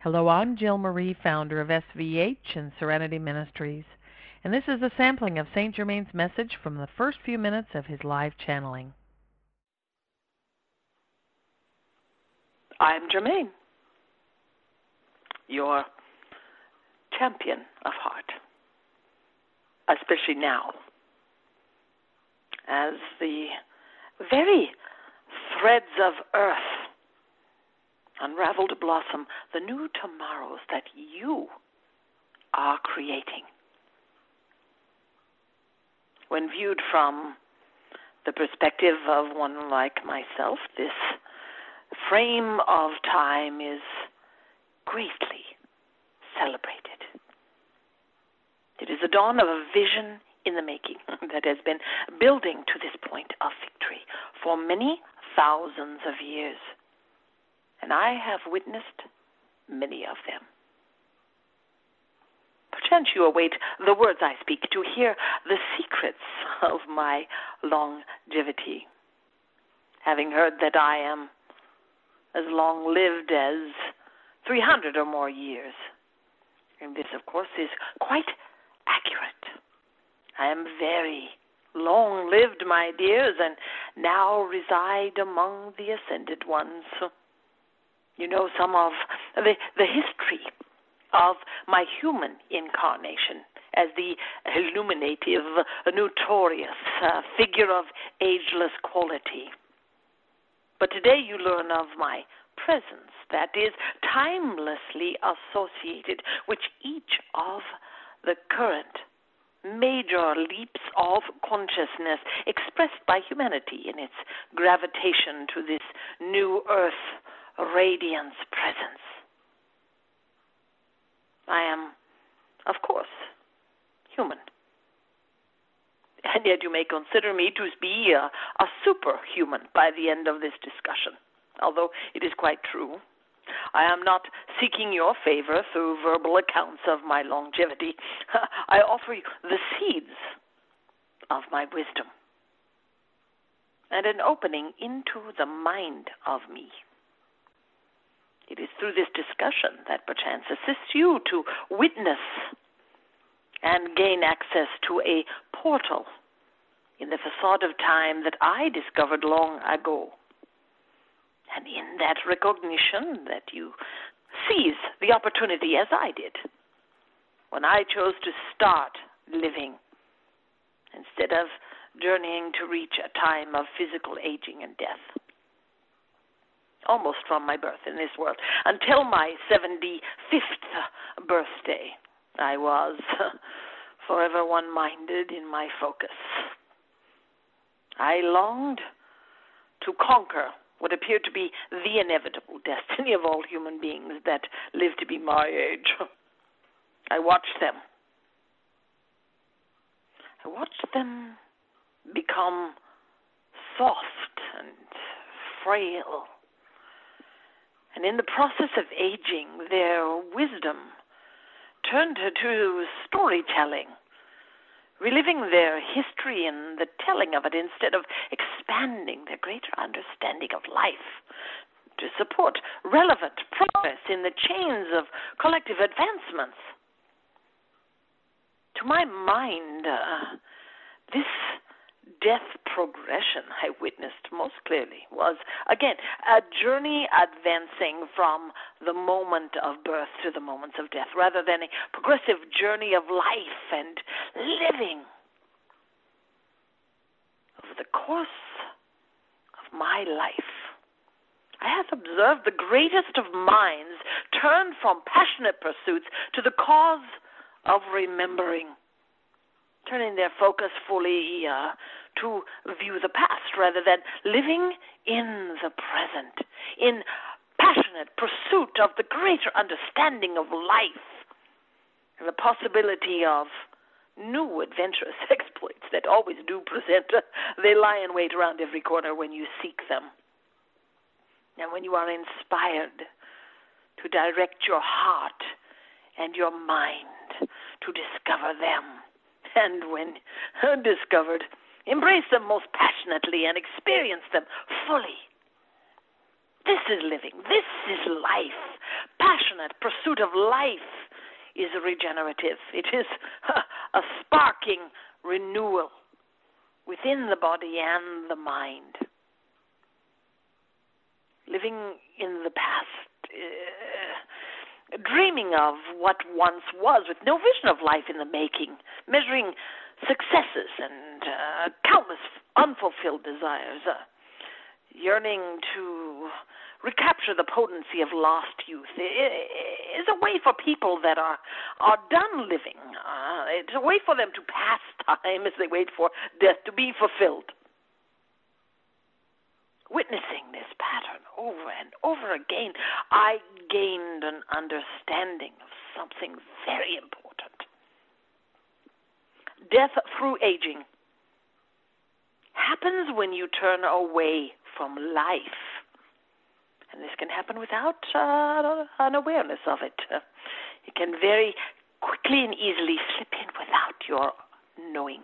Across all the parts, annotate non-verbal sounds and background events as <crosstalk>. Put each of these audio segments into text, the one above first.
Hello, I'm Jill Marie, founder of SVH and Serenity Ministries, and this is a sampling of St. Germain's message from the first few minutes of his live channeling. I'm Germain, your champion of heart, especially now, as the very threads of earth unravel to blossom the new tomorrows that you are creating. When viewed from the perspective of one like myself, this frame of time is greatly celebrated. It is the dawn of a vision in the making <laughs> that has been building to this point of victory for many thousands of years and I have witnessed many of them. Perchance you await the words I speak to hear the secrets of my longevity. Having heard that I am as long lived as 300 or more years. And this, of course, is quite accurate. I am very long lived, my dears, and now reside among the ascended ones you know some of the the history of my human incarnation as the illuminative, notorious uh, figure of ageless quality. But today you learn of my presence that is timelessly associated with each of the current major leaps of consciousness expressed by humanity in its gravitation to this new earth radiance presence. I am, of course, human. And yet you may consider me to be a, a superhuman by the end of this discussion, although it is quite true. I am not seeking your favor through verbal accounts of my longevity. <laughs> I offer you the seeds of my wisdom and an opening into the mind of me. It is through this discussion that perchance assists you to witness and gain access to a portal in the facade of time that I discovered long ago. And in that recognition that you seize the opportunity as I did when I chose to start living instead of journeying to reach a time of physical aging and death almost from my birth in this world. Until my 75th birthday, I was <laughs> forever one minded in my focus. I longed to conquer what appeared to be the inevitable <laughs> destiny of all human beings that live to be my age. <laughs> I watched them. I watched them become soft and frail and in the process of aging, their wisdom turned to storytelling, reliving their history and the telling of it instead of expanding their greater understanding of life to support relevant progress in the chains of collective advancements. To my mind, uh, this death progression I witnessed most clearly was, again, a journey advancing from the moment of birth to the moments of death, rather than a progressive journey of life and living. Over the course of my life, I have observed the greatest of minds turn from passionate pursuits to the cause of remembering turning their focus fully uh, to view the past rather than living in the present, in passionate pursuit of the greater understanding of life and the possibility of new adventurous <laughs> exploits that always do present. <laughs> They lie in wait around every corner when you seek them. And when you are inspired to direct your heart and your mind to discover them, and when discovered, Embrace them most passionately and experience them fully. This is living. This is life. Passionate pursuit of life is regenerative. It is <laughs> a sparking renewal within the body and the mind. Living in the past, uh, dreaming of what once was, with no vision of life in the making, measuring successes and uh, countless unfulfilled desires, uh, yearning to recapture the potency of lost youth is a way for people that are are done living. Uh, it's a way for them to pass time as they wait for death to be fulfilled. Witnessing this pattern over and over again, I gained an understanding of something very important. Death through aging happens when you turn away from life and this can happen without uh, an awareness of it. It can very quickly and easily slip in without your knowing.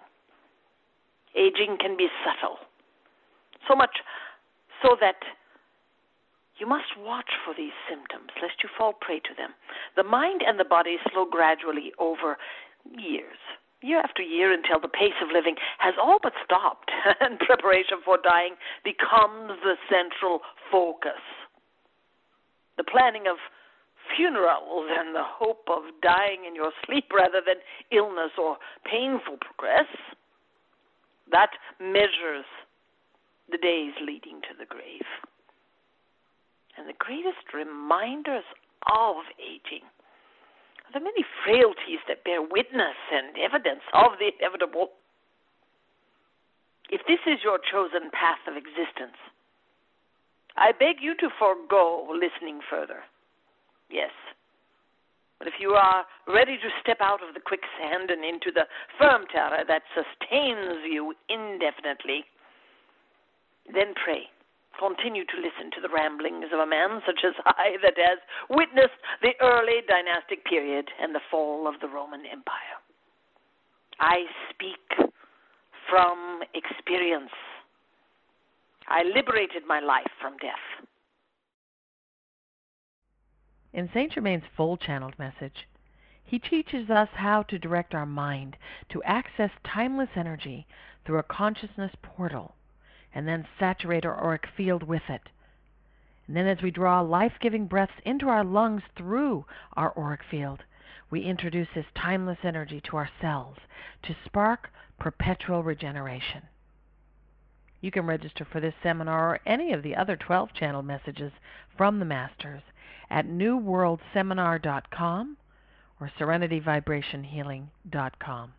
Aging can be subtle, so much so that you must watch for these symptoms lest you fall prey to them. The mind and the body slow gradually over years, year after year, until the pace of living has all but stopped, <laughs> and preparation for dying becomes the central focus the planning of funerals and the hope of dying in your sleep rather than illness or painful progress. That measures the days leading to the grave. And the greatest reminders of aging are the many frailties that bear witness and evidence of the inevitable. If this is your chosen path of existence, I beg you to forego listening further. Yes. But if you are ready to step out of the quicksand and into the firm terror that sustains you indefinitely, then pray. Continue to listen to the ramblings of a man such as I that has witnessed the early dynastic period and the fall of the Roman Empire. I speak from experience. I liberated my life from death. In St. Germain's full channeled message, he teaches us how to direct our mind to access timeless energy through a consciousness portal and then saturate our auric field with it. And then, as we draw life giving breaths into our lungs through our auric field, we introduce this timeless energy to our cells to spark perpetual regeneration. You can register for this seminar or any of the other 12 channel messages from the Masters at newworldseminar.com or serenityvibrationhealing.com.